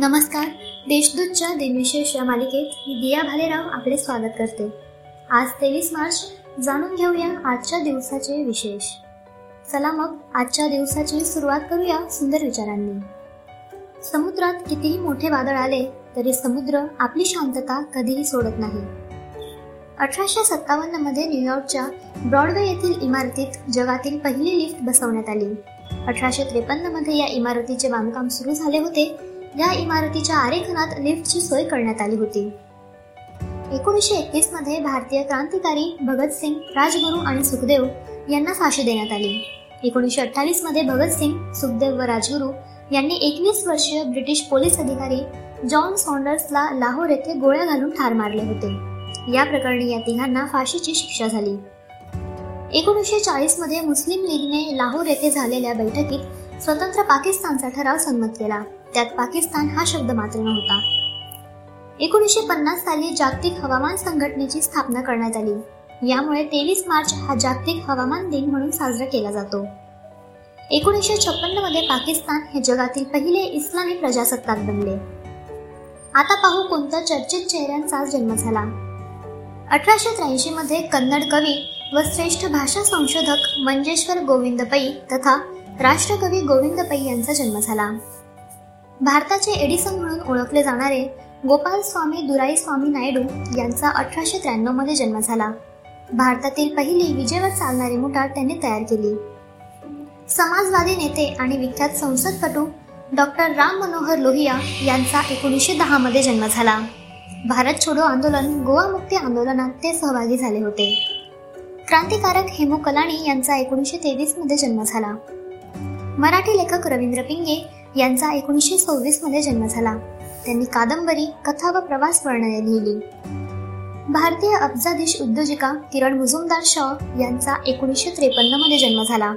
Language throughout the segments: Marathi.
नमस्कार. देशदूतच्या दिनविशेष या मालिकेत मी दिया भालेराव आपले स्वागत करते. आज तेवीस मार्च. जाणून घेऊया आजच्या दिवसाचे विशेष. चला मग आजच्या दिवसाची सुरुवात करूया सुंदर विचारांनी. समुद्रात कितीही मोठे वादळ आले तरी समुद्र आपली शांतता कधीही सोडत नाही. अठराशे सत्तावन्नमध्ये न्यूयॉर्कच्या ब्रॉडवे येथील इमारतीत जगातील पहिली लिफ्ट बसवण्यात आली. अठराशे त्रेपन्नमध्ये या इमारतीचे बांधकाम सुरू झाले होते. या इमारतीच्या आरेखनात लिफ्टची सोय करण्यात आली होती. एकोणीसशे एकवीसमध्ये भारतीय क्रांतिकारी भगतसिंग राजगुरू आणि सुखदेव यांना फाशी देण्यात आली. एकोणीसशे अठ्ठावीसमध्ये भगतसिंग सुखदेव व राजगुरू यांनी एकवीस वर्षीय ब्रिटिश पोलीस अधिकारी जॉन सॉन्डर्सला लाहोर येथे गोळ्या घालून ठार मारले होते. या प्रकरणी या तिघांना फाशीची शिक्षा झाली. एकोणीसशे चाळीसमध्ये मुस्लिम लीगने लाहोर येथे झालेल्या बैठकीत स्वतंत्र पाकिस्तानचा ठराव संमत केला. त्यात पाकिस्तान हा शब्द मात्र नव्हता. एकोणीसशे पन्नास साली जागतिक हवामान संघटनेची स्थापना करण्यात आली. यामुळे तेवीस मार्च हा जागतिक हवामान दिन म्हणून साजरा केला जातो. एकोणीसशे छप्पन्नमध्ये पाकिस्तान हे जगातील पहिले इस्लामी प्रजासत्ताक बनले. आता पाहू कोणत्या चर्चित चेहऱ्यांचा जन्म झाला. अठराशे त्र्याऐंशी मध्ये कन्नड कवी व श्रेष्ठ भाषा संशोधक मंजेश्वर गोविंद पै तथा राष्ट्रकवी गोविंद पै यांचा जन्म झाला. भारताचे एडिसन म्हणून ओळखले जाणारे गोपाल स्वामी दुराई स्वामी नायडू यांचा अठराशे त्र्याण्णवमध्ये जन्म झाला. भारतातील पहिली विजेवर चालणारी मोटार त्यांनी तयार केली. समाजवादी नेते आणि विख्यात संसदपटू डॉक्टर राम मनोहर लोहिया यांचा एकोणीसशे दहा मध्ये जन्म झाला. भारत छोडो आंदोलन गोवा मुक्ती आंदोलनात ते सहभागी झाले होते. क्रांतिकारक हेमू कलाणी यांचा एकोणीसशे तेवीसमध्ये जन्म झाला. मराठी लेखक रवींद्र पिंगे यांचा एकोणीसशे सव्वीसमध्ये जन्म झाला. त्यांनी कादंबरी कथा व प्रवास वर्णने लिहिली. भारतीय अब्जाधीश उद्योजिका किरण मुजुमदार शॉ यांचा एकोणीसशे त्रेपन्नमध्ये जन्म झाला.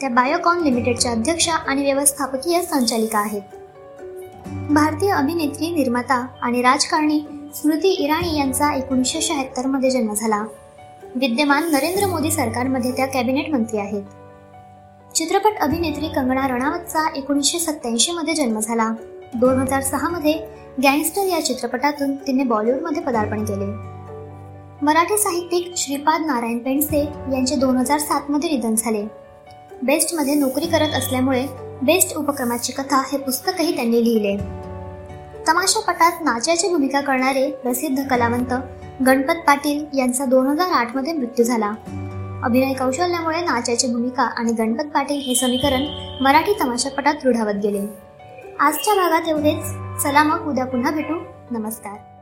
त्या बायोकॉन लिमिटेडच्या अध्यक्षा आणि व्यवस्थापकीय संचालिका आहेत. भारतीय अभिनेत्री निर्माता आणि राजकारणी स्मृती इराणी यांचा एकोणीसशे शहात्तरमध्ये जन्म झाला. विद्यमान नरेंद्र मोदी सरकारमध्ये त्या कॅबिनेट मंत्री आहेत. चित्रपट अभिनेत्री कंगना रणावतचा एकोणीसशे सत्त्याऐंशीमध्ये जन्म झाला. दोन हजार सहामध्ये गँगस्टर या चित्रपटातून तिने बॉलिवूडमध्ये पदार्पण केले. मराठी साहित्यिक श्रीपाद नारायण पेंडसे यांचे दोन हजार सातमध्ये निधन झाले. बेस्टमध्ये नोकरी करत असल्यामुळे बेस्ट उपक्रमाची कथा हे पुस्तकही त्यांनी लिहिले. तमाशापटात नाच्याची भूमिका करणारे प्रसिद्ध कलावंत गणपत पाटील यांचा दोन हजार आठमध्ये मृत्यू झाला. अभिनय कौशल्यामुळे नाच्याची भूमिका आणि गणपत पाटील हे समीकरण मराठी तमाशापटात रुढावत गेले. आजच्या भागात एवढेच. चला मग उद्या पुन्हा भेटू. नमस्कार.